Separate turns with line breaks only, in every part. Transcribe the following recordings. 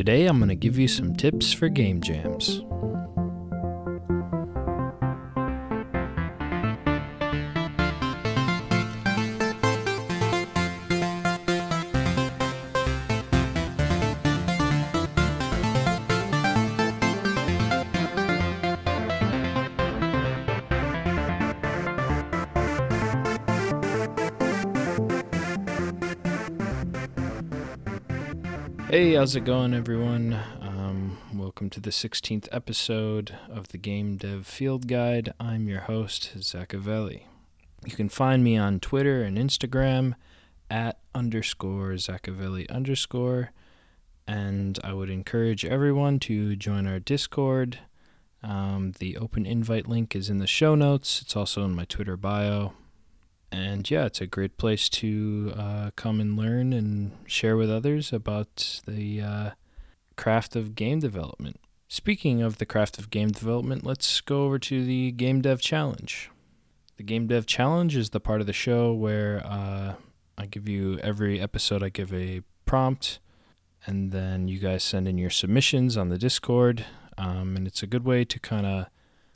Today I'm going to give you some tips for game jams. How's it going, everyone? Um, welcome to the 16th episode of the Game Dev Field Guide. I'm your host, Zachavelli. You can find me on Twitter and Instagram at underscore Zachavelli underscore, and I would encourage everyone to join our Discord. Um, the open invite link is in the show notes. It's also in my Twitter bio and yeah, it's a great place to uh, come and learn and share with others about the uh, craft of game development. Speaking of the craft of game development, let's go over to the Game Dev Challenge. The Game Dev Challenge is the part of the show where uh, I give you every episode, I give a prompt, and then you guys send in your submissions on the Discord. Um, and it's a good way to kind of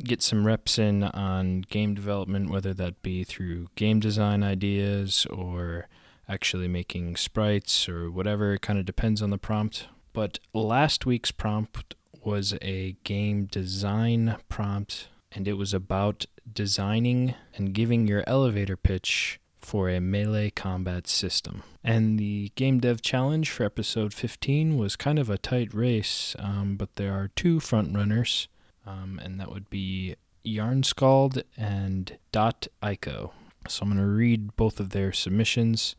get some reps in on game development, whether that be through game design ideas or actually making sprites or whatever. It kind of depends on the prompt. But last week's prompt was a game design prompt, and it was about designing and giving your elevator pitch for a melee combat system. And the Game Dev Challenge for episode 15 was kind of a tight race, um, but there are two front runners um, and that would be Yarnscald and Dot Ico. So I'm going to read both of their submissions.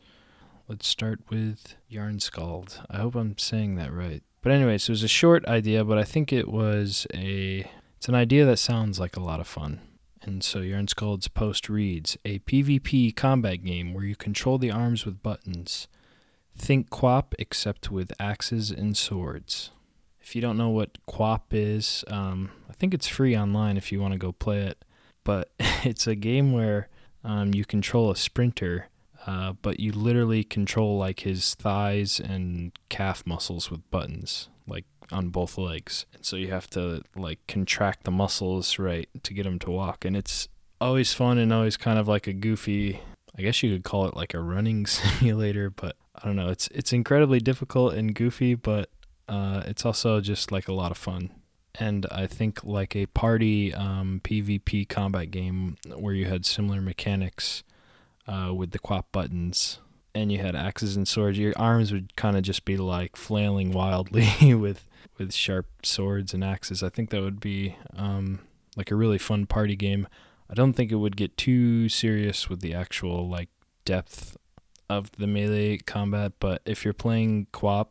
Let's start with Yarnscald. I hope I'm saying that right. But anyways, it was a short idea, but I think it was a it's an idea that sounds like a lot of fun. And so Yarnscald's post reads A PvP combat game where you control the arms with buttons. Think QWOP except with axes and swords. If you don't know what QWOP is, um, I think it's free online if you want to go play it. But it's a game where um, you control a sprinter, uh, but you literally control like his thighs and calf muscles with buttons, like on both legs. And so you have to like contract the muscles right to get him to walk. And it's always fun and always kind of like a goofy. I guess you could call it like a running simulator, but I don't know. It's it's incredibly difficult and goofy, but uh, it's also just like a lot of fun. And I think like a party um, PvP combat game where you had similar mechanics uh, with the QWOP buttons and you had axes and swords, your arms would kind of just be like flailing wildly with with sharp swords and axes. I think that would be um, like a really fun party game. I don't think it would get too serious with the actual like depth of the melee combat, but if you're playing QWOP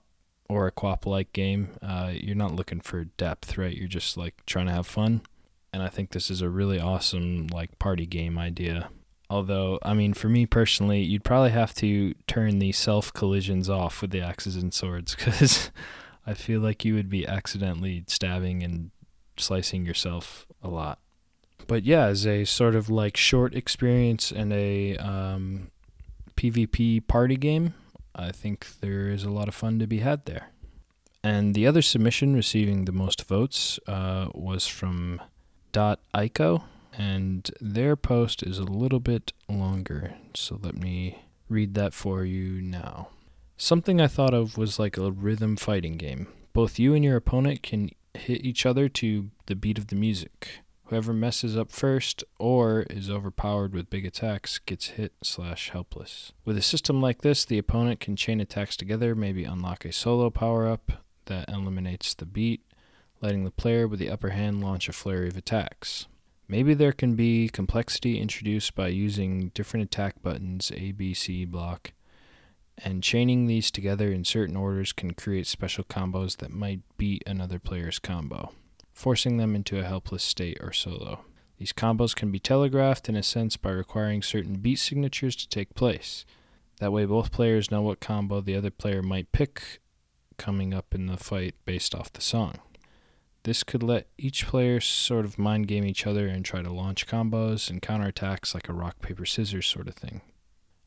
or a QWOP like game, uh, you're not looking for depth, right? You're just like trying to have fun. And I think this is a really awesome like party game idea. Although, I mean, for me personally, you'd probably have to turn the self collisions off with the axes and swords because I feel like you would be accidentally stabbing and slicing yourself a lot. But yeah, as a sort of like short experience and a um, PvP party game, I think there is a lot of fun to be had there. And the other submission receiving the most votes uh, was from Dot Ico, and their post is a little bit longer. So let me read that for you now. Something I thought of was like a rhythm fighting game. Both you and your opponent can hit each other to the beat of the music. Whoever messes up first or is overpowered with big attacks gets hit slash helpless. With a system like this, the opponent can chain attacks together, maybe unlock a solo power up that eliminates the beat, letting the player with the upper hand launch a flurry of attacks. Maybe there can be complexity introduced by using different attack buttons, A, B, C block, and chaining these together in certain orders can create special combos that might beat another player's combo forcing them into a helpless state or solo. These combos can be telegraphed in a sense by requiring certain beat signatures to take place. That way, both players know what combo the other player might pick coming up in the fight based off the song. This could let each player sort of mind game each other and try to launch combos and counterattacks like a rock, paper, scissors sort of thing.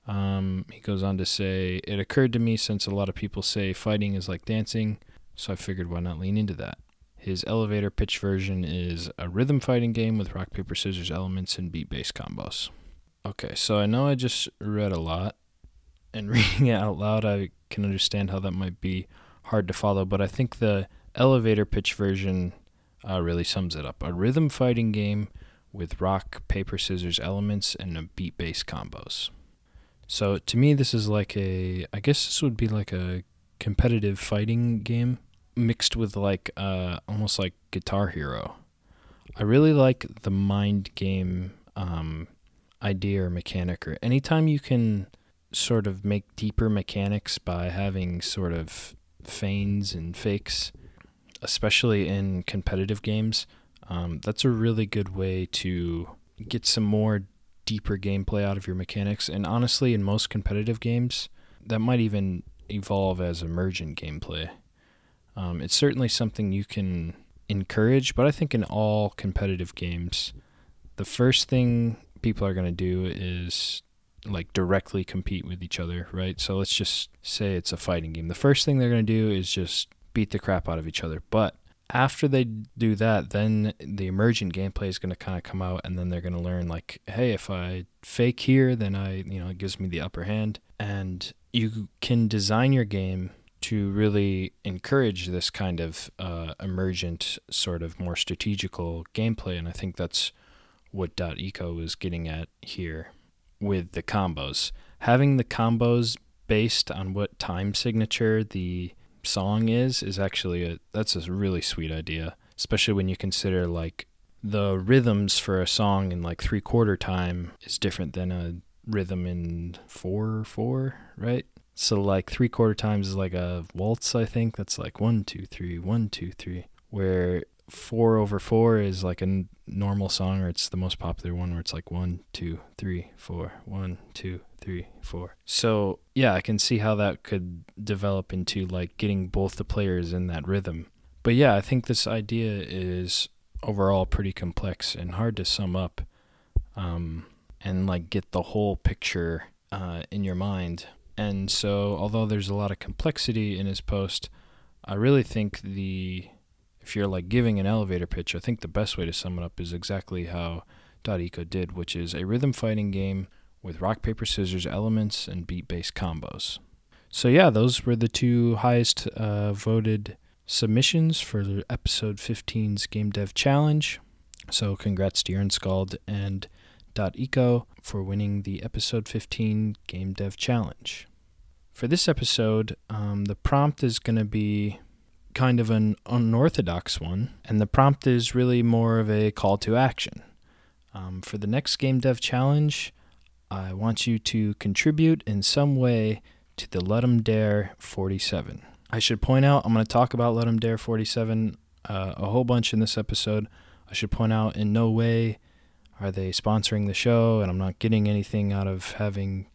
Um, he goes on to say, It occurred to me since a lot of people say fighting is like dancing, so I figured why not lean into that. His elevator pitch version is a rhythm fighting game with rock, paper, scissors elements and beat based combos. Okay, so I know I just read a lot, and reading it out loud, I can understand how that might be hard to follow, but I think the elevator pitch version uh, really sums it up. A rhythm fighting game with rock, paper, scissors elements and beat based combos. So to me, this is like a, I guess this would be like a competitive fighting game mixed with like uh, almost like Guitar Hero. I really like the mind game um, idea or mechanic, or anytime you can sort of make deeper mechanics by having sort of feigns and fakes, especially in competitive games. Um, that's a really good way to get some more deeper gameplay out of your mechanics. And honestly, in most competitive games, that might even evolve as emergent gameplay. Um, it's certainly something you can encourage, but I think in all competitive games, the first thing people are going to do is like directly compete with each other, right? So let's just say it's a fighting game. The first thing they're going to do is just beat the crap out of each other. But after they do that, then the emergent gameplay is going to kind of come out, and then they're going to learn like, hey, if I fake here, then I, you know, it gives me the upper hand, and you can design your game to really encourage this kind of uh, emergent, sort of more strategical gameplay, and I think that's what Dot .eco is getting at here with the combos. Having the combos based on what time signature the song is is actually a that's a really sweet idea, especially when you consider like the rhythms for a song in like three quarter time is different than a rhythm in four four, right? So like three quarter times is like a waltz, I think. That's like one, two, three, one, two, three. Where four over four is like a normal song, or it's the most popular one where it's like one, two, three, four, one, two, three, four. So yeah, I can see how that could develop into like getting both the players in that rhythm. But yeah, I think this idea is overall pretty complex and hard to sum up, um, and like get the whole picture uh, in your mind. And so, although there's a lot of complexity in his post, I really think the if you're like giving an elevator pitch, I think the best way to sum it up is exactly how .eco did, which is a rhythm fighting game with rock paper scissors elements and beat based combos. So yeah, those were the two highest uh, voted submissions for episode 15's Game Dev Challenge. So congrats to Scald and .eco for winning the episode 15 Game Dev Challenge. For this episode, um, the prompt is going to be kind of an unorthodox one, and the prompt is really more of a call to action. Um, for the next Game Dev Challenge, I want you to contribute in some way to the Ludum Dare 47. I should point out, I'm going to talk about Ludum Dare 47 uh, a whole bunch in this episode. I should point out, in no way are they sponsoring the show, and I'm not getting anything out of having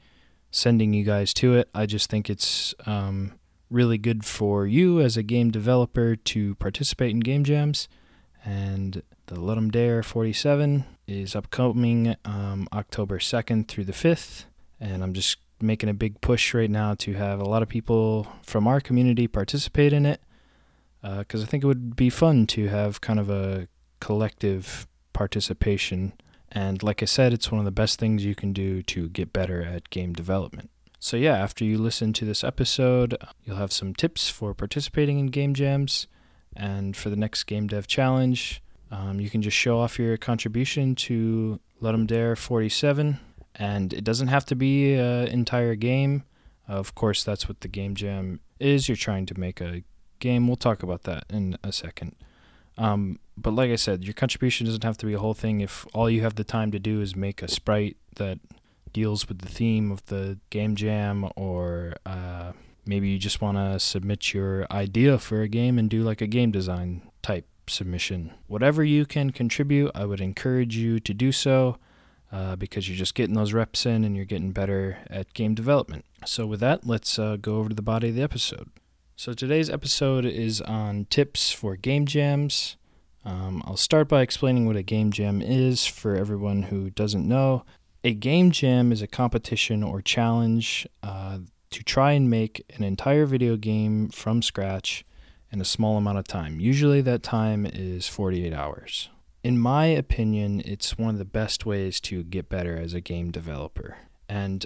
sending you guys to it. I just think it's um, really good for you as a game developer to participate in game jams. And the Ludum Dare 47 is upcoming um, October 2nd through the 5th. And I'm just making a big push right now to have a lot of people from our community participate in it. Because uh, I think it would be fun to have kind of a collective participation. And like I said, it's one of the best things you can do to get better at game development. So, yeah, after you listen to this episode, you'll have some tips for participating in game jams. And for the next Game Dev Challenge, um, you can just show off your contribution to Ludum Dare 47. And it doesn't have to be an entire game. Of course, that's what the game jam is. You're trying to make a game. We'll talk about that in a second. Um, but like I said, your contribution doesn't have to be a whole thing. If all you have the time to do is make a sprite that deals with the theme of the game jam, or uh, maybe you just want to submit your idea for a game and do like a game design type submission. Whatever you can contribute, I would encourage you to do so. Uh, because you're just getting those reps in and you're getting better at game development. So, with that, let's uh, go over to the body of the episode. So, today's episode is on tips for game jams. Um, I'll start by explaining what a game jam is for everyone who doesn't know. A game jam is a competition or challenge uh, to try and make an entire video game from scratch in a small amount of time. Usually that time is 48 hours. In my opinion, it's one of the best ways to get better as a game developer. And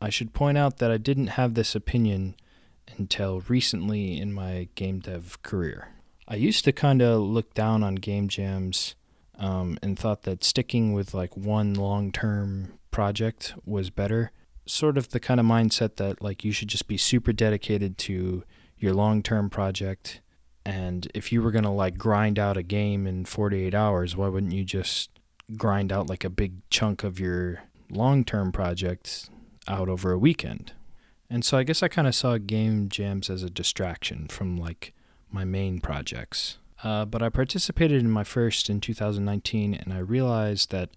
I should point out that I didn't have this opinion until recently in my game dev career. I used to kind of look down on game jams um, and thought that sticking with like one long term project was better. Sort of the kind of mindset that like you should just be super dedicated to your long term project. And if you were going to like grind out a game in 48 hours, why wouldn't you just grind out like a big chunk of your long term project out over a weekend? And so I guess I kind of saw game jams as a distraction from like my main projects. Uh, but I participated in my first in 2019, and I realized that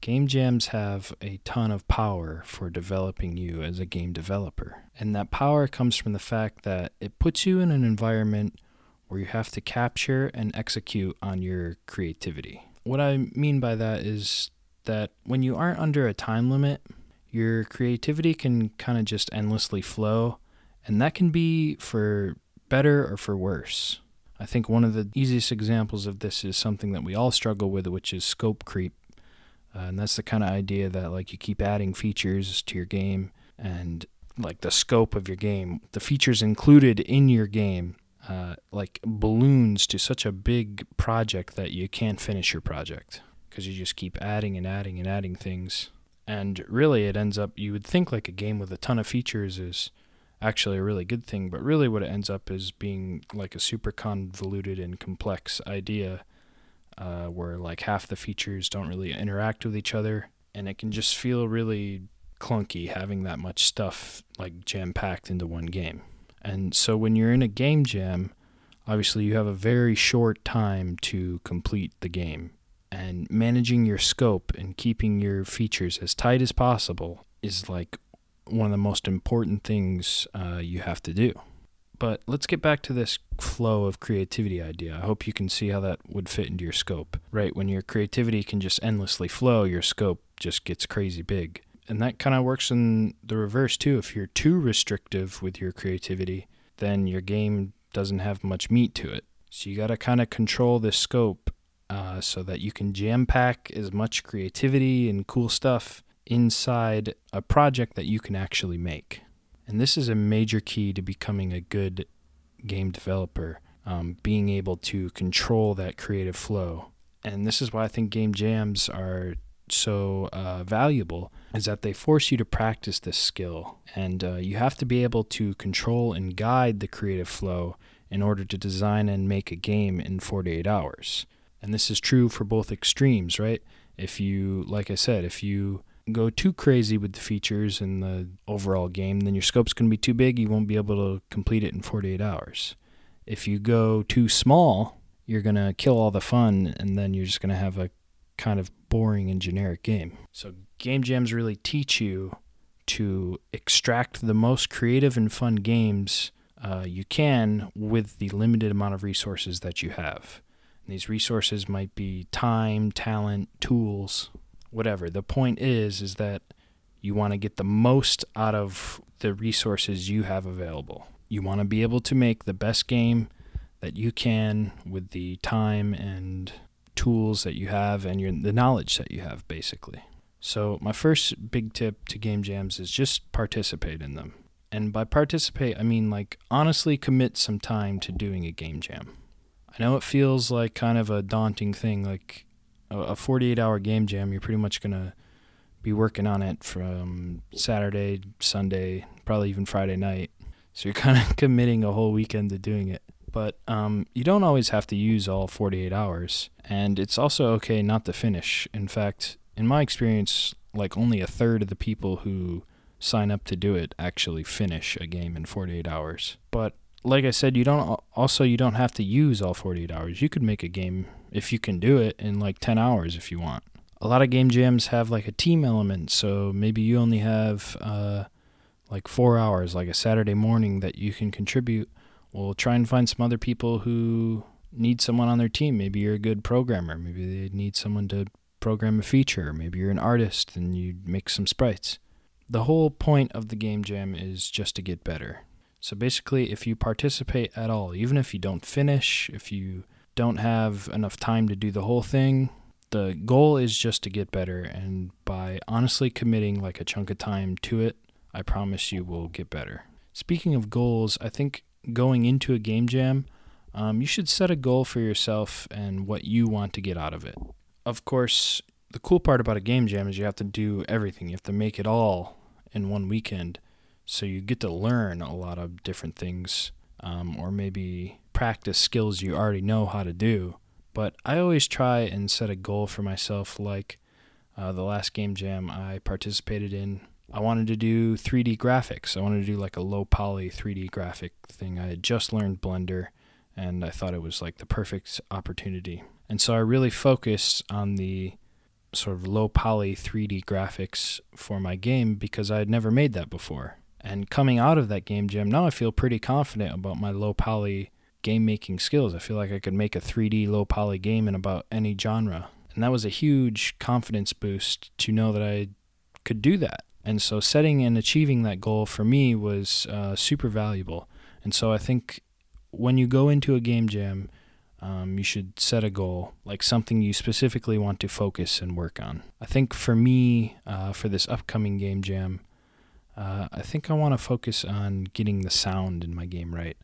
game jams have a ton of power for developing you as a game developer. And that power comes from the fact that it puts you in an environment where you have to capture and execute on your creativity. What I mean by that is that when you aren't under a time limit, your creativity can kind of just endlessly flow, and that can be for better or for worse. I think one of the easiest examples of this is something that we all struggle with, which is scope creep. Uh, and that's the kind of idea that like you keep adding features to your game and like the scope of your game, the features included in your game, uh, like balloons to such a big project that you can't finish your project because you just keep adding and adding and adding things. And really, it ends up, you would think like a game with a ton of features is actually a really good thing, but really what it ends up is being like a super convoluted and complex idea uh, where like half the features don't really interact with each other, and it can just feel really clunky having that much stuff like jam packed into one game. And so when you're in a game jam, obviously you have a very short time to complete the game. And managing your scope and keeping your features as tight as possible is like one of the most important things uh, you have to do. But let's get back to this flow of creativity idea. I hope you can see how that would fit into your scope. Right, when your creativity can just endlessly flow, your scope just gets crazy big. And that kind of works in the reverse too. If you're too restrictive with your creativity, then your game doesn't have much meat to it. So you got to kind of control this scope uh, so that you can jam pack as much creativity and cool stuff inside a project that you can actually make. And this is a major key to becoming a good game developer, um, being able to control that creative flow. And this is why I think game jams are so uh, valuable is that they force you to practice this skill and uh, you have to be able to control and guide the creative flow in order to design and make a game in 48 hours and this is true for both extremes right if you like i said if you go too crazy with the features and the overall game, then your scope's going to be too big. You won't be able to complete it in 48 hours. If you go too small, you're going to kill all the fun and then you're just going to have a kind of boring and generic game. So, game jams really teach you to extract the most creative and fun games uh, you can with the limited amount of resources that you have. These resources might be time, talent, tools, whatever. The point is is that you want to get the most out of the resources you have available. You want to be able to make the best game that you can with the time and tools that you have and your the knowledge that you have basically. So my first big tip to game jams is just participate in them. And by participate, I mean like honestly commit some time to doing a game jam. I know it feels like kind of a daunting thing like a 48 hour game jam, you're pretty much going to be working on it from Saturday, Sunday, probably even Friday night. So you're kind of committing a whole weekend to doing it. But um, you don't always have to use all 48 hours. And it's also okay not to finish. In fact, in my experience, like only a third of the people who sign up to do it actually finish a game in 48 hours. But like I said, you don't also you don't have to use all 48 hours. You could make a game if you can do it in like 10 hours if you want. A lot of game jams have like a team element, so maybe you only have uh, like four hours, like a Saturday morning that you can contribute. Well, try and find some other people who need someone on their team. Maybe you're a good programmer. Maybe they need someone to program a feature. Maybe you're an artist and you make some sprites. The whole point of the game jam is just to get better. So basically, if you participate at all, even if you don't finish, if you don't have enough time to do the whole thing, the goal is just to get better. And by honestly committing like a chunk of time to it, I promise you will get better. Speaking of goals, I think going into a game jam, um, you should set a goal for yourself and what you want to get out of it. Of course, the cool part about a game jam is you have to do everything. You have to make it all in one weekend. So you get to learn a lot of different things um, or maybe practice skills you already know how to do. But I always try and set a goal for myself, like uh, the last game jam I participated in. I wanted to do 3D graphics. I wanted to do like a low poly 3D graphic thing. I had just learned Blender and I thought it was like the perfect opportunity. And so I really focused on the sort of low poly 3D graphics for my game because I had never made that before. And coming out of that game jam, now I feel pretty confident about my low poly game making skills. I feel like I could make a 3D low poly game in about any genre. And that was a huge confidence boost to know that I could do that. And so setting and achieving that goal for me was uh, super valuable. And so I think when you go into a game jam, um, you should set a goal, like something you specifically want to focus and work on. I think for me, uh, for this upcoming game jam, uh, I think I want to focus on getting the sound in my game right.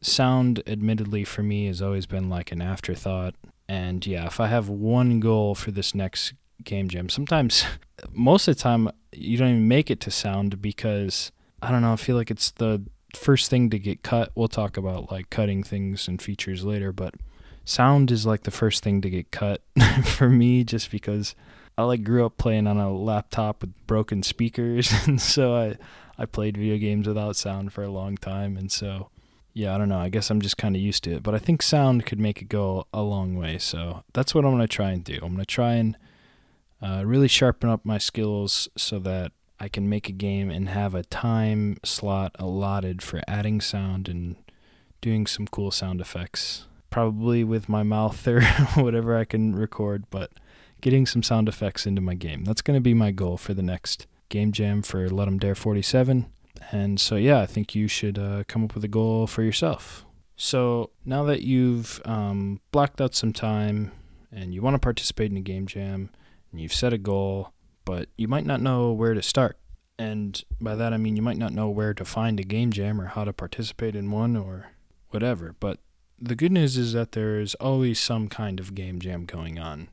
Sound, admittedly, for me has always been like an afterthought. And yeah, if I have one goal for this next game jam, sometimes, most of the time, you don't even make it to sound because I don't know, I feel like it's the first thing to get cut. We'll talk about like cutting things and features later, but sound is like the first thing to get cut for me just because I like grew up playing on a laptop with broken speakers and so I I played video games without sound for a long time and so yeah, I don't know. I guess I'm just kind of used to it, but I think sound could make it go a long way. So that's what I'm to try and do. I'm going to try and uh, really sharpen up my skills so that I can make a game and have a time slot allotted for adding sound and doing some cool sound effects. Probably with my mouth or whatever I can record, but getting some sound effects into my game. That's going to be my goal for the next game jam for Ludum Dare 47. And so, yeah, I think you should uh, come up with a goal for yourself. So now that you've um, blocked out some time and you want to participate in a game jam and you've set a goal, but you might not know where to start. And by that I mean you might not know where to find a game jam or how to participate in one or whatever. But the good news is that there is always some kind of game jam going on.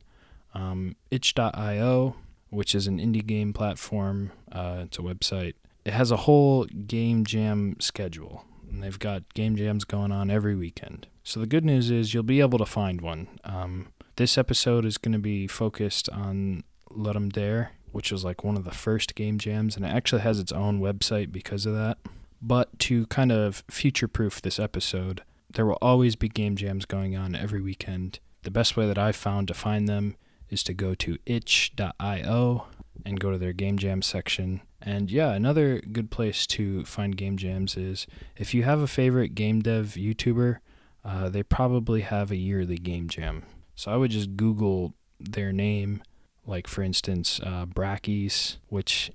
Um, itch.io, which is an indie game platform, uh, it's a website. It has a whole game jam schedule, and they've got game jams going on every weekend. So the good news is you'll be able to find one. Um, this episode is going to be focused on Ludum Dare, which was like one of the first game jams, and it actually has its own website because of that. But to kind of future proof this episode, there will always be game jams going on every weekend. The best way that I've found to find them is to go to itch.io and go to their game jam section. And yeah, another good place to find game jams is if you have a favorite game dev YouTuber, uh, they probably have a yearly game jam. So I would just Google their name like for instance uh, Brackeys, which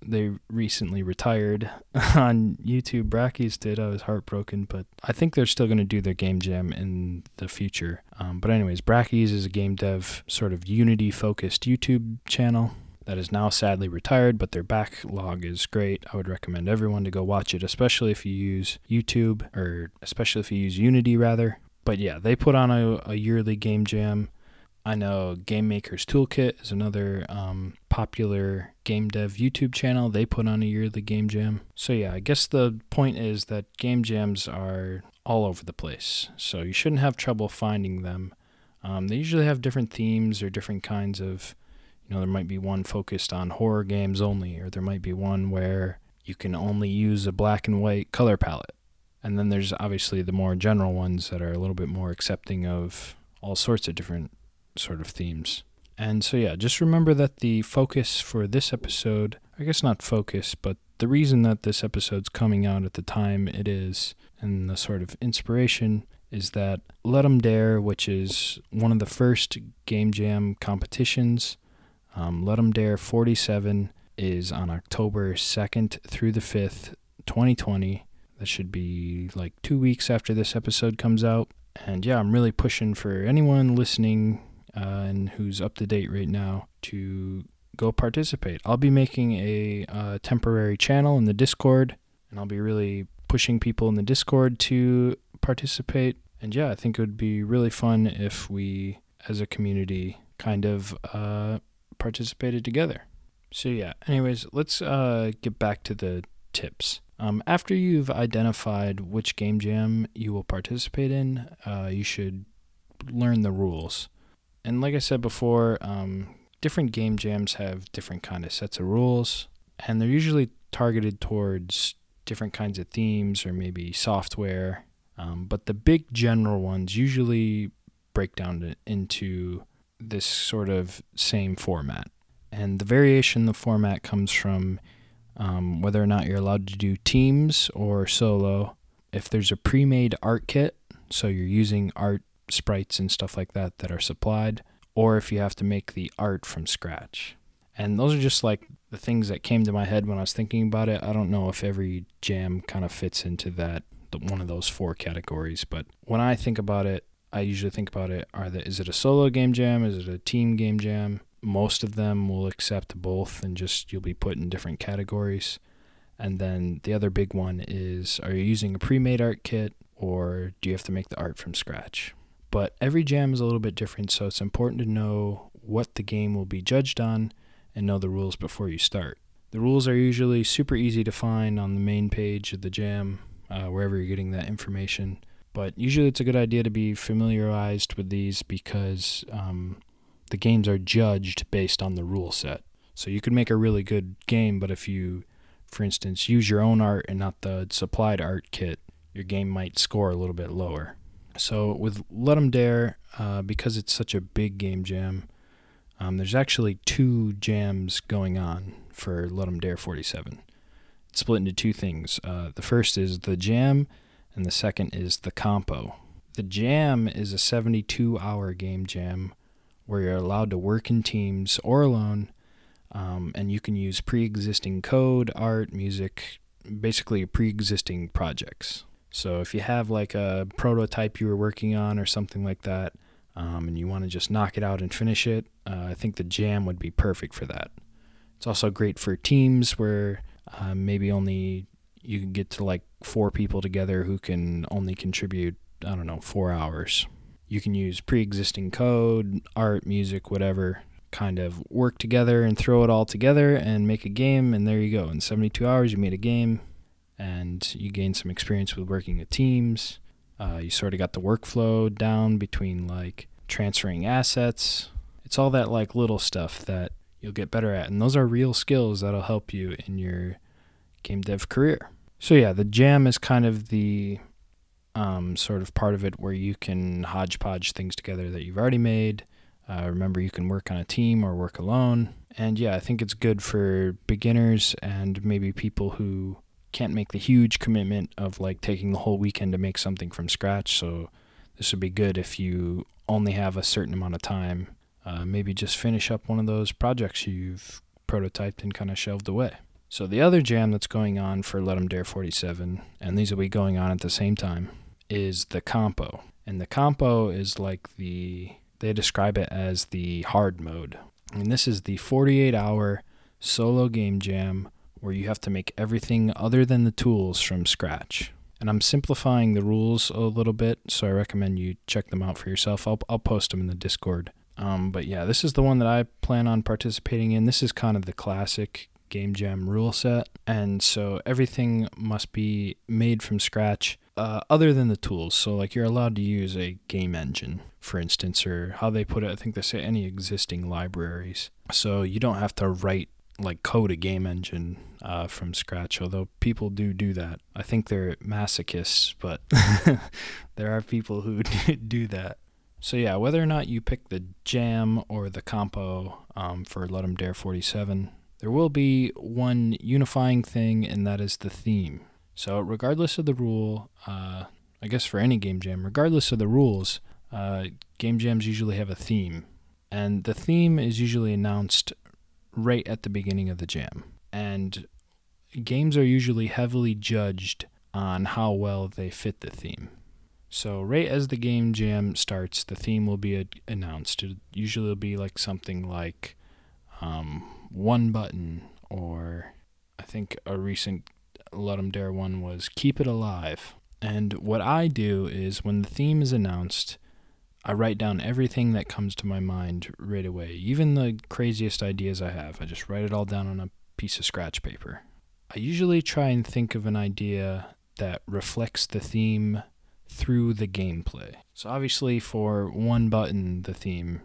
they recently retired on YouTube. Brackeys did. I was heartbroken, but I think they're still going to do their game jam in the future. Um, but anyways, Brackeys is a game dev sort of Unity focused YouTube channel that is now sadly retired, but their backlog is great. I would recommend everyone to go watch it, especially if you use YouTube or especially if you use Unity rather. But yeah, they put on a, a yearly game jam I know Game Maker's Toolkit is another um, popular game dev YouTube channel. They put on a yearly game jam. So, yeah, I guess the point is that game jams are all over the place. So, you shouldn't have trouble finding them. Um, they usually have different themes or different kinds of, you know, there might be one focused on horror games only, or there might be one where you can only use a black and white color palette. And then there's obviously the more general ones that are a little bit more accepting of all sorts of different sort of themes. And so, yeah, just remember that the focus for this episode, I guess not focus, but the reason that this episode's coming out at the time it is, and the sort of inspiration is that Ludum Dare, which is one of the first Game Jam competitions, um, Ludum Dare 47 is on October 2nd through the 5th, 2020. That should be like two weeks after this episode comes out. And yeah, I'm really pushing for anyone listening uh, and who's up to date right now to go participate. I'll be making a uh, temporary channel in the Discord, and I'll be really pushing people in the Discord to participate. And yeah, I think it would be really fun if we, as a community, kind of uh, participated together. So yeah, anyways, let's uh, get back to the tips. Um, after you've identified which game jam you will participate in, uh, you should learn the rules. And like I said before, um, different game jams have different kind of sets of rules, and they're usually targeted towards different kinds of themes or maybe software. Um, but the big general ones usually break down into this sort of same format. And the variation in the format comes from um, whether or not you're allowed to do teams or solo. If there's a pre made art kit, so you're using art sprites and stuff like that that are supplied, or if you have to make the art from scratch. And those are just like the things that came to my head when I was thinking about it. I don't know if every jam kind of fits into that one of those four categories, but when I think about it, I usually think about it are the, is it a solo game jam? Is it a team game jam? Most of them will accept both and just you'll be put in different categories. And then the other big one is are you using a pre made art kit or do you have to make the art from scratch? But every jam is a little bit different, so it's important to know what the game will be judged on and know the rules before you start. The rules are usually super easy to find on the main page of the jam, uh, wherever you're getting that information. But usually it's a good idea to be familiarized with these because um, the games are judged based on the rule set. So you could make a really good game, but if you, for instance, use your own art and not the supplied art kit, your game might score a little bit lower. So with Ludum Dare, uh, because it's such a big game jam, um, there's actually two jams going on for Ludum Dare 47. It's split into two things. Uh, the first is the jam and the second is the compo. The jam is a 72 hour game jam where you're allowed to work in teams or alone, um, and you can use pre existing code, art, music, basically pre existing projects. So if you have like a prototype you were working on or something like that, um, and you want to just knock it out and finish it, uh, I think the jam would be perfect for that. It's also great for teams where uh, maybe only you can get to like four people together who can only contribute, I don't know, four hours. You can use pre existing code, art, music, whatever, kind of work together and throw it all together and make a game, and there you go. In 72 hours, you made a game, and you gain some experience with working with teams. Uh, you sort of got the workflow down between like transferring assets. It's all that like little stuff that you'll get better at, and those are real skills that'll help you in your game dev career. So yeah, the jam is kind of the um, sort of part of it where you can hodgepodge things together that you've already made. Uh, remember, you can work on a team or work alone. And yeah, I think it's good for beginners and maybe people who can't make the huge commitment of like taking the whole weekend to make something from scratch. So this would be good if you only have a certain amount of time. Uh, maybe just finish up one of those projects you've prototyped and kind of shelved away. So the other jam that's going on for Ludum Dare 47, and these will be going on at the same time, is the compo. And the compo is like the they describe it as the hard mode. And this is the 48 hour solo game jam where you have to make everything other than the tools from scratch. And I'm simplifying the rules a little bit, so I recommend you check them out for yourself. I'll, I'll post them in the Discord. Um, but yeah, this is the one that I plan on participating in. This is kind of the classic Game Jam rule set, and so everything must be made from scratch. Uh, other than the tools, so like you're allowed to use a game engine, for instance, or how they put it. I think they say any existing libraries. So you don't have to write like code a game engine uh, from scratch. Although people do do that. I think they're masochists, but there are people who do that. So yeah, whether or not you pick the jam or the compo um, for Ludum Dare 47, there will be one unifying thing, and that is the theme. So, regardless of the rule, uh, I guess for any game jam, regardless of the rules, uh, game jams usually have a theme. And the theme is usually announced right at the beginning of the jam. And games are usually heavily judged on how well they fit the theme. So, right as the game jam starts, the theme will be announced. It usually will be like something like um, one button, or I think a recent Ludum Dare one was Keep It Alive. And what I do is when the theme is announced, I write down everything that comes to my mind right away, even the craziest ideas I have. I just write it all down on a piece of scratch paper. I usually try and think of an idea that reflects the theme through the gameplay. So obviously, for one button, the theme,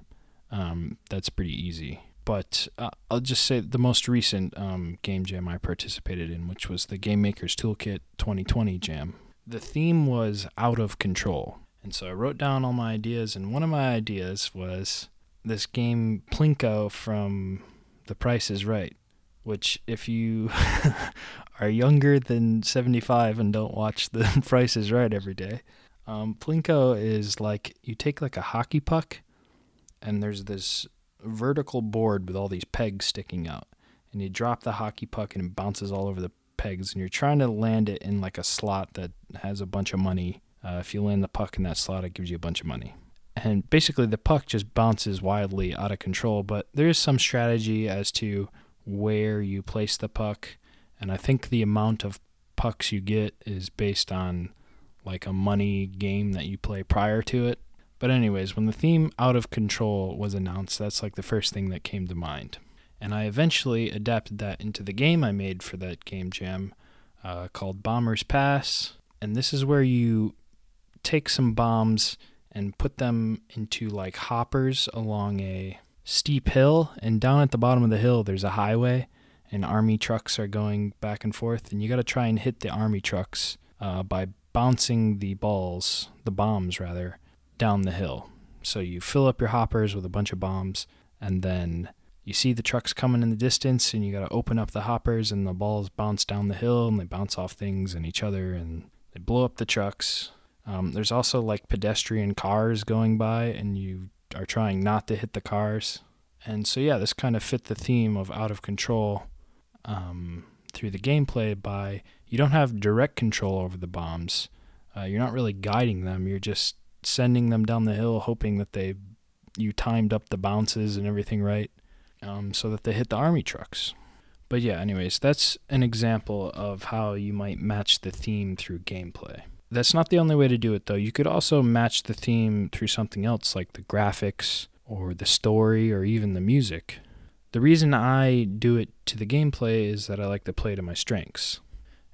um, that's pretty easy. But uh, I'll just say the most recent um, game jam I participated in, which was the Game Maker's Toolkit 2020 jam. The theme was out of control. And so I wrote down all my ideas, and one of my ideas was this game Plinko from The Price is Right, which, if you are younger than 75 and don't watch The Price is Right every day, um, Plinko is like you take like a hockey puck, and there's this vertical board with all these pegs sticking out, and you drop the hockey puck and it bounces all over the pegs, and you're trying to land it in like a slot that has a bunch of money uh, if you land the puck in that slot, it gives you a bunch of money. And basically, the puck just bounces wildly out of control, but there is some strategy as to where you place the puck. And I think the amount of pucks you get is based on like a money game that you play prior to it. But, anyways, when the theme Out of Control was announced, that's like the first thing that came to mind. And I eventually adapted that into the game I made for that game jam uh, called Bomber's Pass. And this is where you take some bombs and put them into like hoppers along a steep hill. And down at the bottom of the hill, there's a highway, and army trucks are going back and forth. And you got to try and hit the army trucks uh, by bouncing the balls, the bombs rather, down the hill. So you fill up your hoppers with a bunch of bombs, and then you see the trucks coming in the distance, and you got to open up the hoppers, and the balls bounce down the hill, and they bounce off things and each other, and they blow up the trucks. Um, there's also like pedestrian cars going by, and you are trying not to hit the cars. And so, yeah, this kind of fit the theme of out of control um, through the gameplay by you don't have direct control over the bombs. Uh, you're not really guiding them. You're just sending them down the hill, hoping that they you timed up the bounces and everything right, um, so that they hit the army trucks. But yeah, anyways, that's an example of how you might match the theme through gameplay. That's not the only way to do it, though. You could also match the theme through something else, like the graphics or the story or even the music. The reason I do it to the gameplay is that I like to play to my strengths.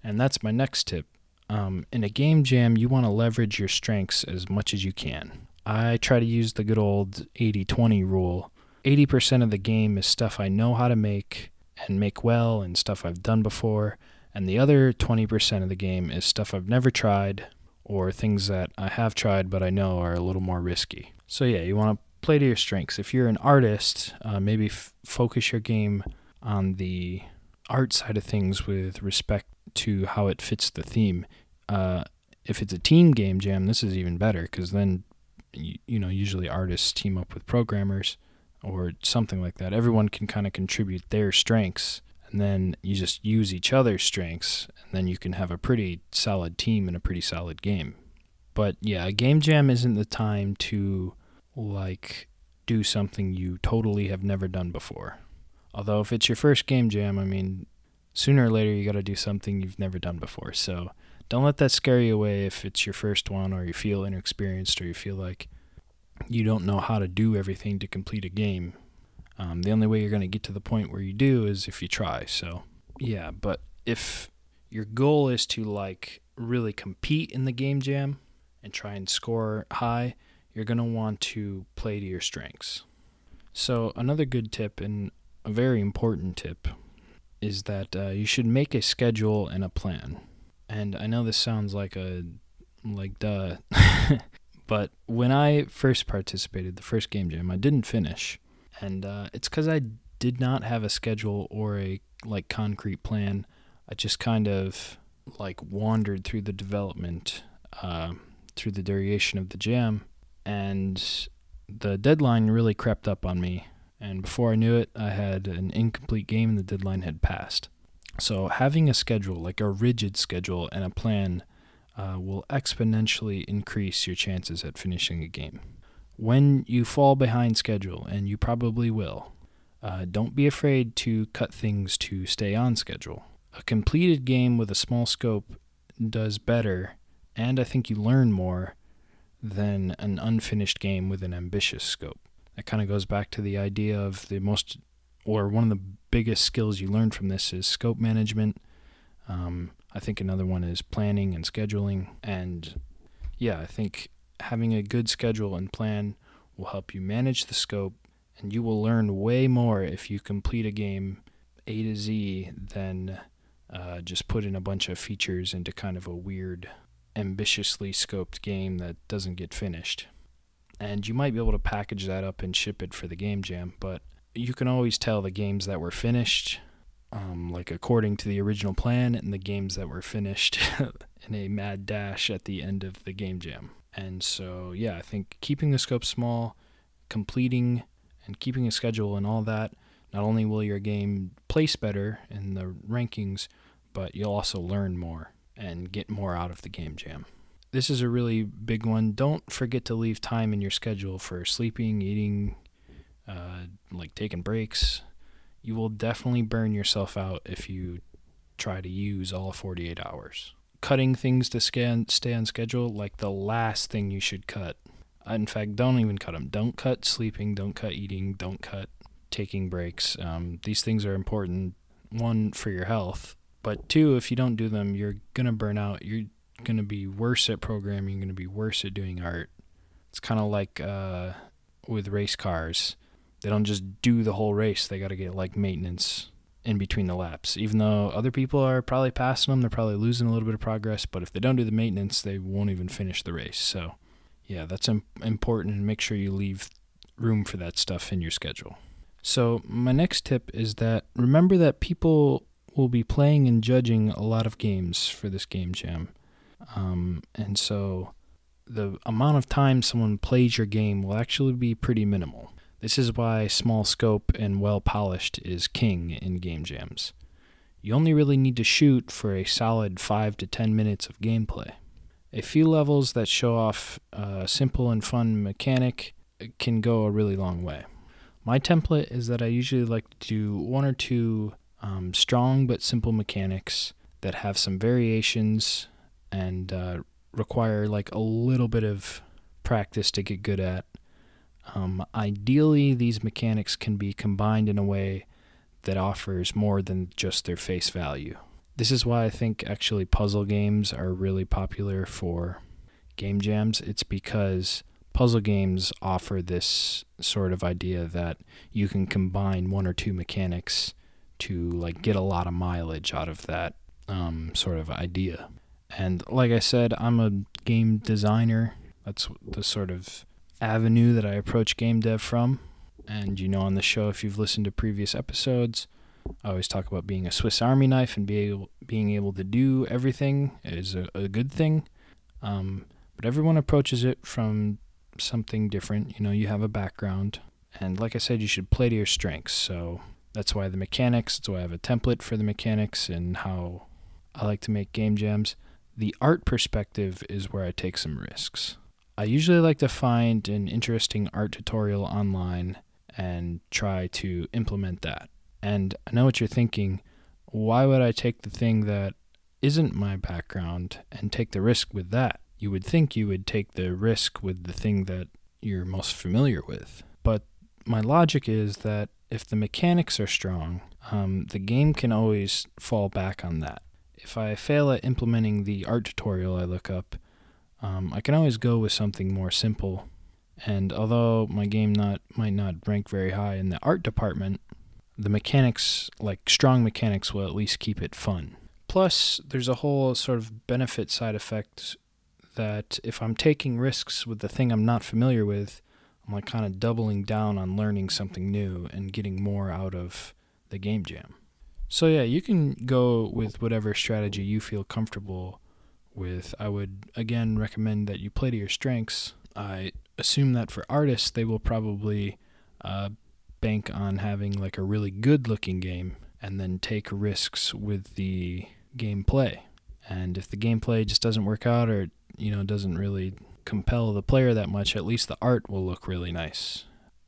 And that's my next tip. Um, in a game jam, you want to leverage your strengths as much as you can. I try to use the good old 80 20 rule. 80% of the game is stuff I know how to make and make well and stuff I've done before and the other 20% of the game is stuff I've never tried or things that I have tried but I know are a little more risky. So, yeah, you want to play to your strengths. If you're an artist, uh, maybe f- focus your game on the art side of things with respect to how it fits the theme. Uh, if it's a team game jam, this is even better because then, you, you know, usually artists team up with programmers or something like that. Everyone can kind of contribute their strengths and then you just use each other's strengths, and then you can have a pretty solid team and a pretty solid game. But yeah, a game jam isn't the time to like do something you totally have never done before. Although if it's your first game jam, I mean, sooner or later you got to do something you've never done before. So don't let that scare you away if it's your first one or you feel inexperienced or you feel like you don't know how to do everything to complete a game. Um, the only way you're going to get to the point where you do is if you try. So, yeah, but if your goal is to like really compete in the game jam and try and score high, you're going to want to play to your strengths. So, another good tip and a very important tip is that uh, you should make a schedule and a plan. And I know this sounds like a like duh, but when I first participated, the first game jam, I didn't finish and uh, it's because I did not have a schedule or a like concrete plan. I just kind of like wandered through the development, uh, through the duration of the jam, and the deadline really crept up on me. And before I knew it, I had an incomplete game and the deadline had passed. So having a schedule, like a rigid schedule and a plan, uh, will exponentially increase your chances at finishing a game. When you fall behind schedule, and you probably will, uh, don't be afraid to cut things to stay on schedule. A completed game with a small scope does better, and I think you learn more than an unfinished game with an ambitious scope. That kind of goes back to the idea of the most, or one of the biggest skills you learn from this is scope management. Um, I think another one is planning and scheduling. And yeah, I think having a good schedule and plan will help you manage the scope, and you will learn way more if you complete a game A to Z than uh, just put in a bunch of features into kind of a weird, ambitiously scoped game that doesn't get finished. And you might be able to package that up and ship it for the game jam, but you can always tell the games that were finished um, like according to the original plan, and the games that were finished in a mad dash at the end of the game jam. And so, yeah, I think keeping the scope small, completing and keeping a schedule and all that, not only will your game place better in the rankings, but you'll also learn more and get more out of the game jam. This is a really big one. Don't forget to leave time in your schedule for sleeping, eating, uh, like taking breaks, you will definitely burn yourself out if you try to use all 48 hours. Cutting things to scan, stay on schedule, like the last thing you should cut. In fact, don't even cut them. Don't cut sleeping, don't cut eating, don't cut taking breaks. Um, these things are important, one, for your health, but two, if you don't do them, you're to burn out. You're to be worse at programming, you're to be worse at doing art. It's kind of like uh, with race cars they don't just do the whole race. They got to get like maintenance in between the laps. Even though other people are probably passing them, they're probably losing a little bit of progress. But if they don't do the maintenance, they won't even finish the race. So, yeah, that's important. And make sure you leave room for that stuff in your schedule. So, my next tip is that remember that people will be playing and judging a lot of games for this game jam. Um, and so, the amount of time someone plays your game will actually be pretty minimal. This is why small scope and well polished is king in game jams. You only really need to shoot for a solid 5 to 10 minutes of gameplay. A few levels that show off a simple and fun mechanic can go a really long way. My template is that I usually like to do one or two um, strong but simple mechanics that have some variations and uh, require like a little bit of practice to get good at um, ideally, these mechanics can be combined in a way that offers more than just their face value. This is why I think actually puzzle games are really popular for game jams. It's because puzzle games offer this sort of idea that you can combine one or two mechanics to like get a lot of mileage out of that um, sort of idea. And like I said, I'm a game designer. That's the sort of avenue that I approach game dev from. And you know, on the show, if you've listened to previous episodes, I always talk about being a Swiss Army knife and be able, being able to do everything is a, a good thing. Um, but everyone approaches it from something different. You know, you have a background. And like I said, you should play to your strengths. So that's why the mechanics, that's why I have a template for the mechanics and how I like to make game jams. The art perspective is where I take some risks. I usually like to find an interesting art tutorial online and try to implement that. And I know what you're thinking. Why would I take the thing that isn't my background and take the risk with that? You would think you would take the risk with the thing that you're most familiar with. But my logic is that if the mechanics are strong, um, the game can always fall back on that. If I fail at implementing the art tutorial I look up, um, I can always go with something more simple. And although my game not might not rank very high in the art department, the mechanics, like strong mechanics, will at least keep it fun. Plus, there's a whole sort of benefit side effect that if I'm taking risks with the thing I'm not familiar with, I'm like kind of doubling down on learning something new and getting more out of the game jam. So yeah, you can go with whatever strategy you feel comfortable with. I would again recommend that you play to your strengths. I assume that for artists, they will probably uh, bank on having like a really good looking game and then take risks with the gameplay. And if the gameplay just doesn't work out or, you know, doesn't really compel the player that much, at least the art will look really nice.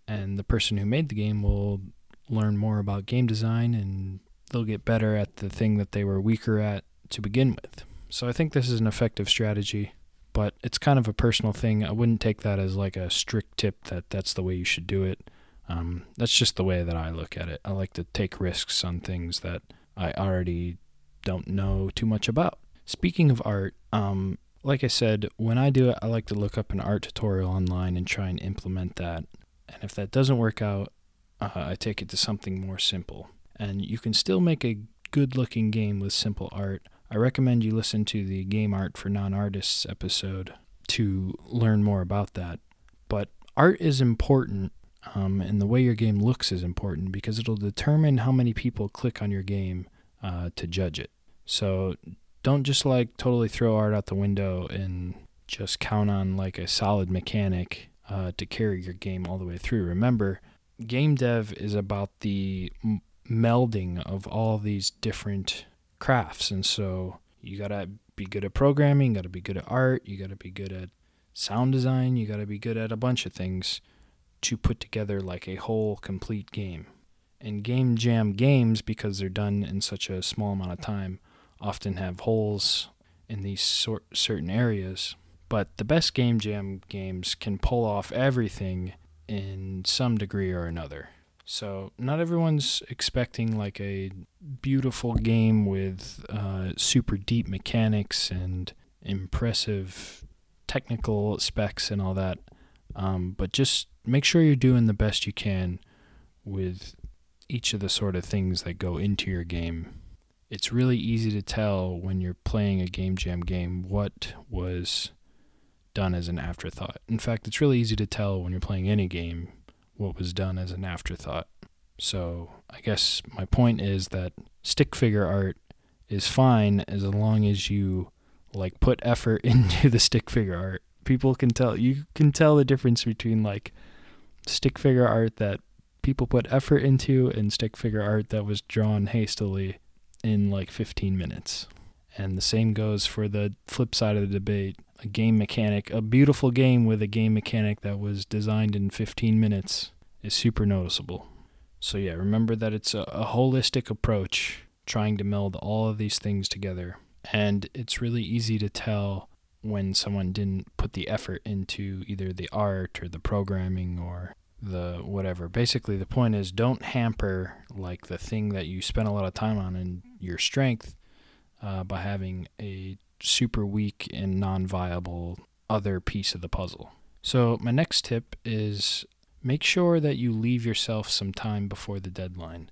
And the person who made the game will learn more about game design and they'll get better at the thing that they were weaker at to begin with. So I think this is an effective strategy, but it's kind of a personal thing. I wouldn't take that as like a strict tip that that's the way you should do it. Um, that's just the way that I look at it. I like to take risks on things that I already don't know too much about. Speaking of art, um, like I said, when I do it, I like to look up an art tutorial online and try and implement that. And if that doesn't work out, uh, I take it to something more simple. And you can still make a good looking game with simple art. I recommend you listen to the Game Art for Non Artists episode to learn more about that. But art is important, um, and the way your game looks is important because it'll determine how many people click on your game uh, to judge it. So don't just like totally throw art out the window and just count on like a solid mechanic uh, to carry your game all the way through. Remember, game dev is about the melding of all these different crafts. And so you got to be good at programming, you got to be good at art, you got to be good at sound design, you got to be good at a bunch of things to put together like a whole complete game. And game jam games, because they're done in such a small amount of time, often have holes in these sort certain areas. But the best game jam games can pull off everything in some degree or another. So not everyone's expecting like a beautiful game with uh, super deep mechanics and impressive technical specs and all that. Um, but just make sure you're doing the best you can with each of the sort of things that go into your game. It's really easy to tell when you're playing a game jam game what was done as an afterthought. In fact, it's really easy to tell when you're playing any game what was done as an afterthought. So, I guess my point is that stick figure art is fine as long as you like put effort into the stick figure art. People can tell you can tell the difference between like stick figure art that people put effort into and stick figure art that was drawn hastily in like 15 minutes. And the same goes for the flip side of the debate a game mechanic, a beautiful game with a game mechanic that was designed in 15 minutes is super noticeable. So, yeah, remember that it's a, a holistic approach trying to meld all of these things together. And it's really easy to tell when someone didn't put the effort into either the art or the programming or the whatever. Basically, the point is don't hamper like the thing that you spent a lot of time on and your strength uh, by having a super weak and non viable other piece of the puzzle. So, my next tip is make sure that you leave yourself some time before the deadline.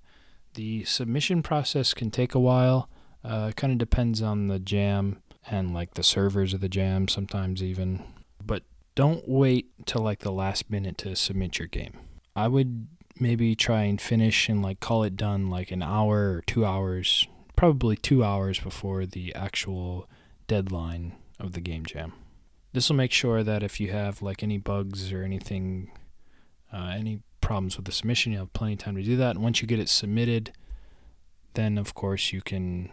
The submission process can take a while. Uh, it kind of depends on the jam and like the servers of the jam, sometimes even. But don't wait till like the last minute to submit your game. I would maybe try and finish and like call it done like an hour or two hours, probably two hours before the actual deadline of the game jam. This will make sure that if you have like any bugs or anything, uh, any problems with the submission, you have plenty of time to do that. And once you get it submitted, then of course you can,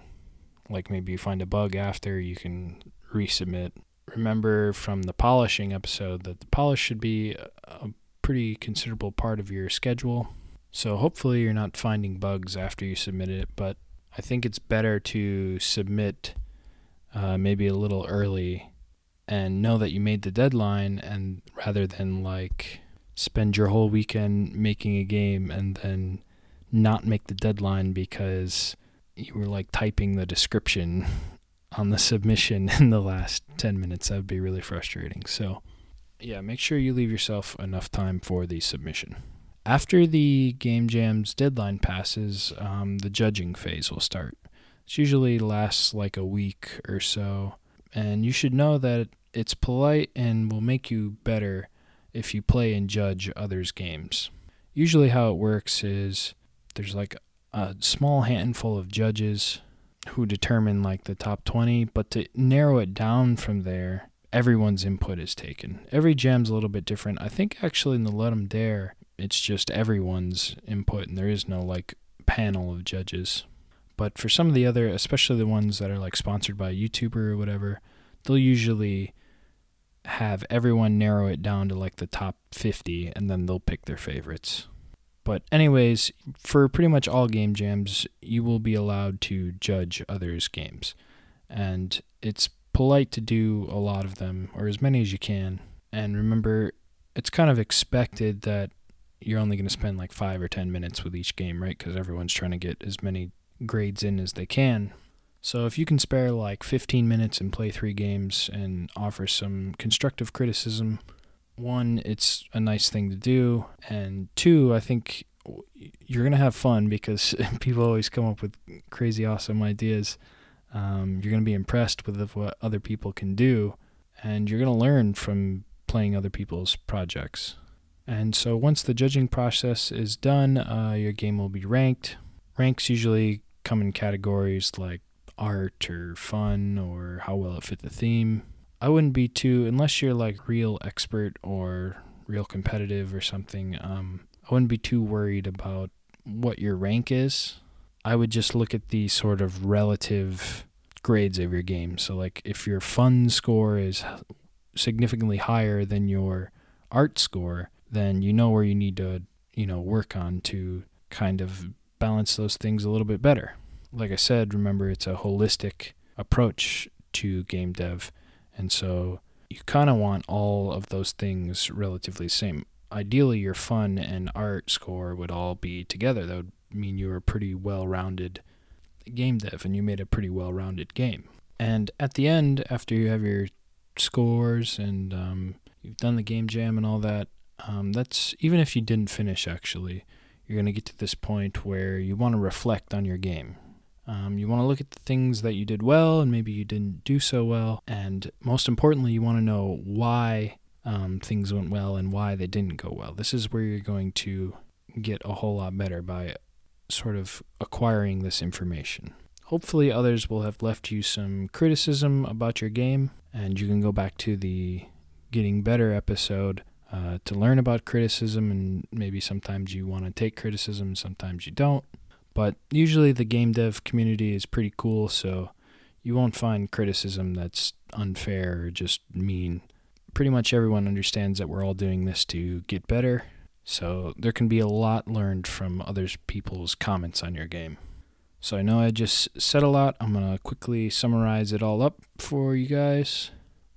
like maybe you find a bug after, you can resubmit. Remember from the polishing episode that the polish should be a pretty considerable part of your schedule. So hopefully you're not finding bugs after you submit it, but I think it's better to submit uh, maybe a little early and know that you made the deadline and rather than like spend your whole weekend making a game and then not make the deadline because you were like typing the description on the submission in the last 10 minutes that would be really frustrating. So yeah make sure you leave yourself enough time for the submission. After the game jam's deadline passes um, the judging phase will start it usually lasts like a week or so, and you should know that it's polite and will make you better if you play and judge others' games. Usually, how it works is there's like a small handful of judges who determine like the top 20, but to narrow it down from there, everyone's input is taken. Every jam's a little bit different. I think actually in the Ludum Dare, it's just everyone's input and there is no like panel of judges. But for some of the other, especially the ones that are like sponsored by a YouTuber or whatever, they'll usually have everyone narrow it down to like the top 50 and then they'll pick their favorites. But, anyways, for pretty much all game jams, you will be allowed to judge others' games. And it's polite to do a lot of them, or as many as you can. And remember, it's kind of expected that you're only going to spend like five or 10 minutes with each game, right? Because everyone's trying to get as many grades in as they can. So if you can spare like 15 minutes and play three games and offer some constructive criticism, one, it's a nice thing to do, and two, I think you're gonna have fun because people always come up with crazy, awesome ideas. Um, you're gonna be impressed with what other people can do, and you're gonna learn from playing other people's projects. And so once the judging process is done, uh, your game will be ranked. Ranks usually come in categories like art or fun or how well it fit the theme. I wouldn't be too unless you're like real expert or real competitive or something. Um, I wouldn't be too worried about what your rank is. I would just look at the sort of relative grades of your game. So like if your fun score is significantly higher than your art score, then you know where you need to, you know, work on to kind of balance those things a little bit better. Like I said, remember it's a holistic approach to game dev and so you kind of want all of those things relatively the same. Ideally, your fun and art score would all be together. That would mean you were a pretty well rounded game dev and you made a pretty well rounded game. And at the end, after you have your scores and um, you've done the game jam and all that, um, that's even if you didn't finish actually, you're going to get to this point where you want to reflect on your game. Um, you want to look at the things that you did well and maybe you didn't do so well. And most importantly, you want to know why um, things went well and why they didn't go well. This is where you're going to get a whole lot better by sort of acquiring this information. Hopefully, others will have left you some criticism about your game, and you can go back to the Getting Better episode uh, to learn about criticism. And maybe sometimes you want to take criticism, sometimes you don't. But usually the game dev community is pretty cool, so you won't find criticism that's unfair or just mean. Pretty much everyone understands that we're all doing this to get better, so there can be a lot learned from other people's comments on your game. So I know I just said a lot. I'm going to quickly summarize it all up for you guys.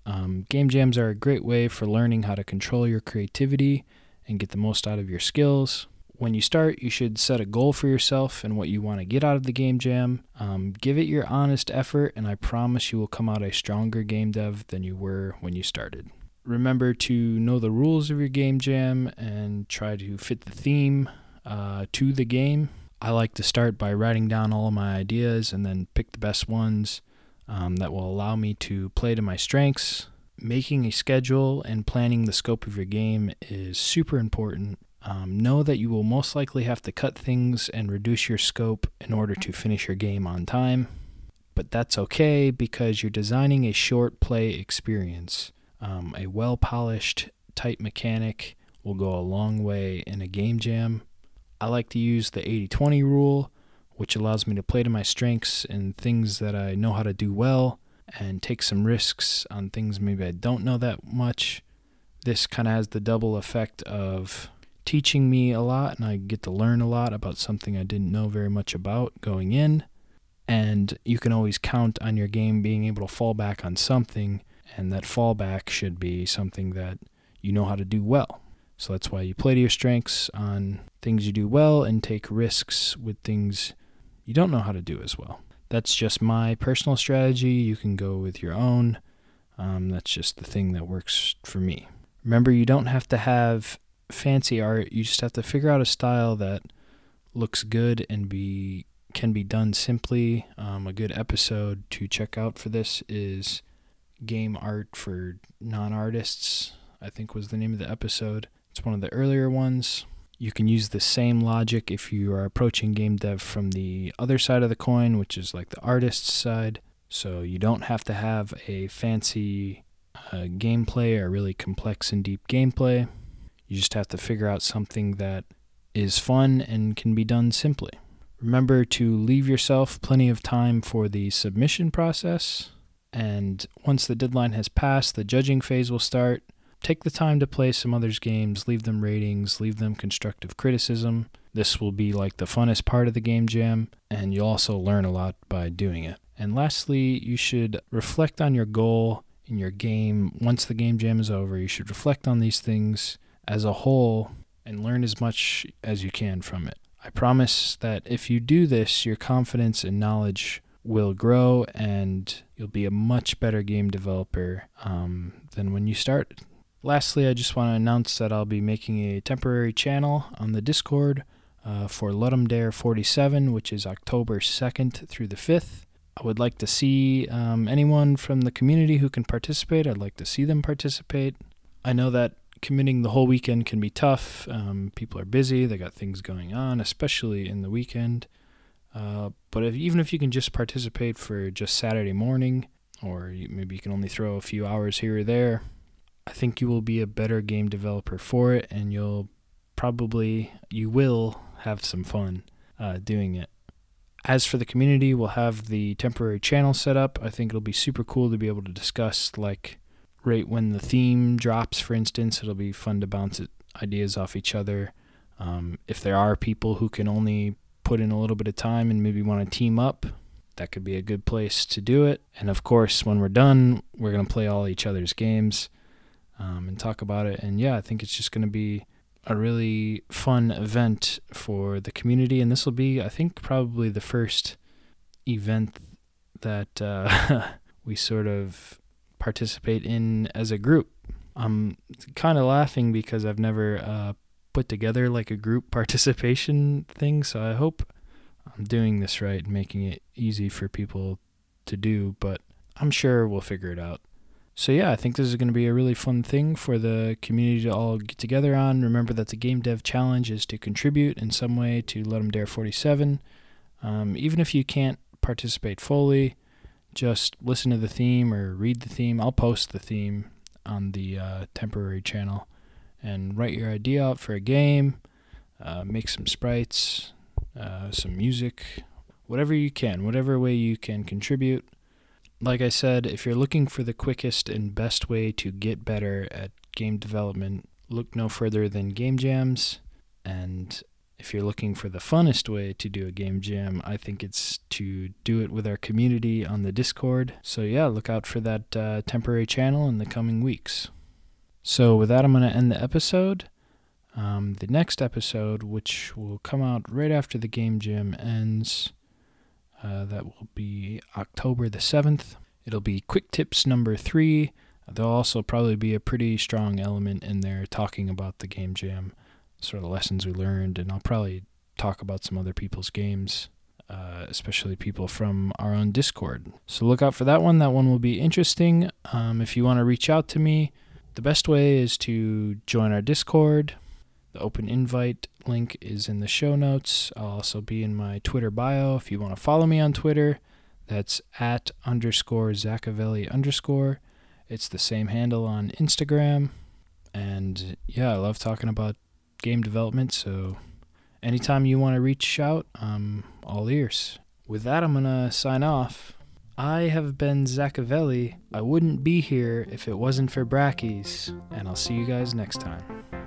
Um, game jams are a great way for learning how to control your creativity and get the most out of your skills when you start, you should set a goal for yourself and what you want to get out of the game jam. Um, give it your honest effort, and I promise you will come out a stronger game dev than you were when you started. Remember to know the rules of your game jam and try to fit the theme uh, to the game. I like to start by writing down all of my ideas and then pick the best ones um, that will allow me to play to my strengths. Making a schedule and planning the scope of your game is super important um, know that you will most likely have to cut things and reduce your scope in order to finish your game on time, but that's okay because you're designing a short play experience. Um, a well polished, tight mechanic will go a long way in a game jam. I like to use the 80 20 rule, which allows me to play to my strengths and things that I know how to do well and take some risks on things maybe I don't know that much. This kind of has the double effect of teaching me a lot, and I get to learn a lot about something I didn't know very much about going in. And you can always count on your game being able to fall back on something, and that fallback should be something that you know how to do well. So that's why you play to your strengths on things you do well and take risks with things you don't know how to do as well. That's just my personal strategy. You can go with your own. Um, that's just the thing that works for me. Remember, you don't have to have fancy art. You just have to figure out a style that looks good and be can be done simply. Um, a good episode to check out for this is Game Art for Non Artists, I think was the name of the episode. It's one of the earlier ones. You can use the same logic if you are approaching game dev from the other side of the coin, which is like the artist's side. So you don't have to have a fancy uh, gameplay or really complex and deep gameplay. You just have to figure out something that is fun and can be done simply. Remember to leave yourself plenty of time for the submission process. And once the deadline has passed, the judging phase will start. Take the time to play some others' games, leave them ratings, leave them constructive criticism. This will be like the funnest part of the game jam, and you'll also learn a lot by doing it. And lastly, you should reflect on your goal in your game once the game jam is over. You should reflect on these things as a whole and learn as much as you can from it. I promise that if you do this, your confidence and knowledge will grow and you'll be a much better game developer um, than when you started. Lastly, I just want to announce that I'll be making a temporary channel on the Discord uh, for Ludum Dare 47, which is October 2nd through the 5th. I would like to see um, anyone from the community who can participate. I'd like to see them participate. I know that committing the whole weekend can be tough. Um, people are busy, they got things going on, especially in the weekend. Uh, but if, even if you can just participate for just Saturday morning, or you, maybe you can only throw a few hours here or there, I think you will be a better game developer for it, and you'll probably you will have some fun uh, doing it. As for the community, we'll have the temporary channel set up. I think it'll be super cool to be able to discuss, like, right when the theme drops, for instance. It'll be fun to bounce ideas off each other. Um, if there are people who can only put in a little bit of time and maybe want to team up, that could be a good place to do it. And of course, when we're done, we're going to play all each other's games um, and talk about it. And yeah, I think it's just going to be a really fun event for the community. And this will be, I think, probably the first event that uh, we sort of participate in as a group. I'm kind of laughing because I've never uh, put together like a group participation thing. So I hope I'm doing this right and making it easy for people to do, but I'm sure we'll figure it out. So yeah, I think this is going to be a really fun thing for the community to all get together on. Remember that the Game Dev Challenge is to contribute in some way to Ludum Dare 47. Um, even if you can't participate fully, just listen to the theme or read the theme. I'll post the theme on the uh, temporary channel and write your idea out for a game. Uh, make some sprites, uh, some music, whatever you can, whatever way you can contribute like I said, if you're looking for the quickest and best way to get better at game development, look no further than game jams. And if you're looking for the funnest way to do a game jam, I think it's to do it with our community on the Discord. So, yeah, look out for that uh, temporary channel in the coming weeks. So, with that, I'm going to end the episode. Um, the next episode, which will come out right after the game jam ends, uh, that will be October the 7th. It'll be quick tips number three. There'll also probably be a pretty strong element in there talking about the game jam, sort of lessons we learned, and I'll probably talk about some other people's games, uh, especially people from our own Discord. So look out for that one. That one will be interesting. Um, if you want to reach out to me, the best way is to join our Discord. The open invite link is in the show notes. I'll also be in my Twitter bio if you want to follow me on Twitter. That's at underscore Zachavelli underscore. It's the same handle on Instagram. And yeah, I love talking about game development. So anytime you want to reach out, I'm all ears. With that, I'm going to sign off. I have been Zachavelli. I wouldn't be here if it wasn't for Brackeys. And I'll see you guys next time.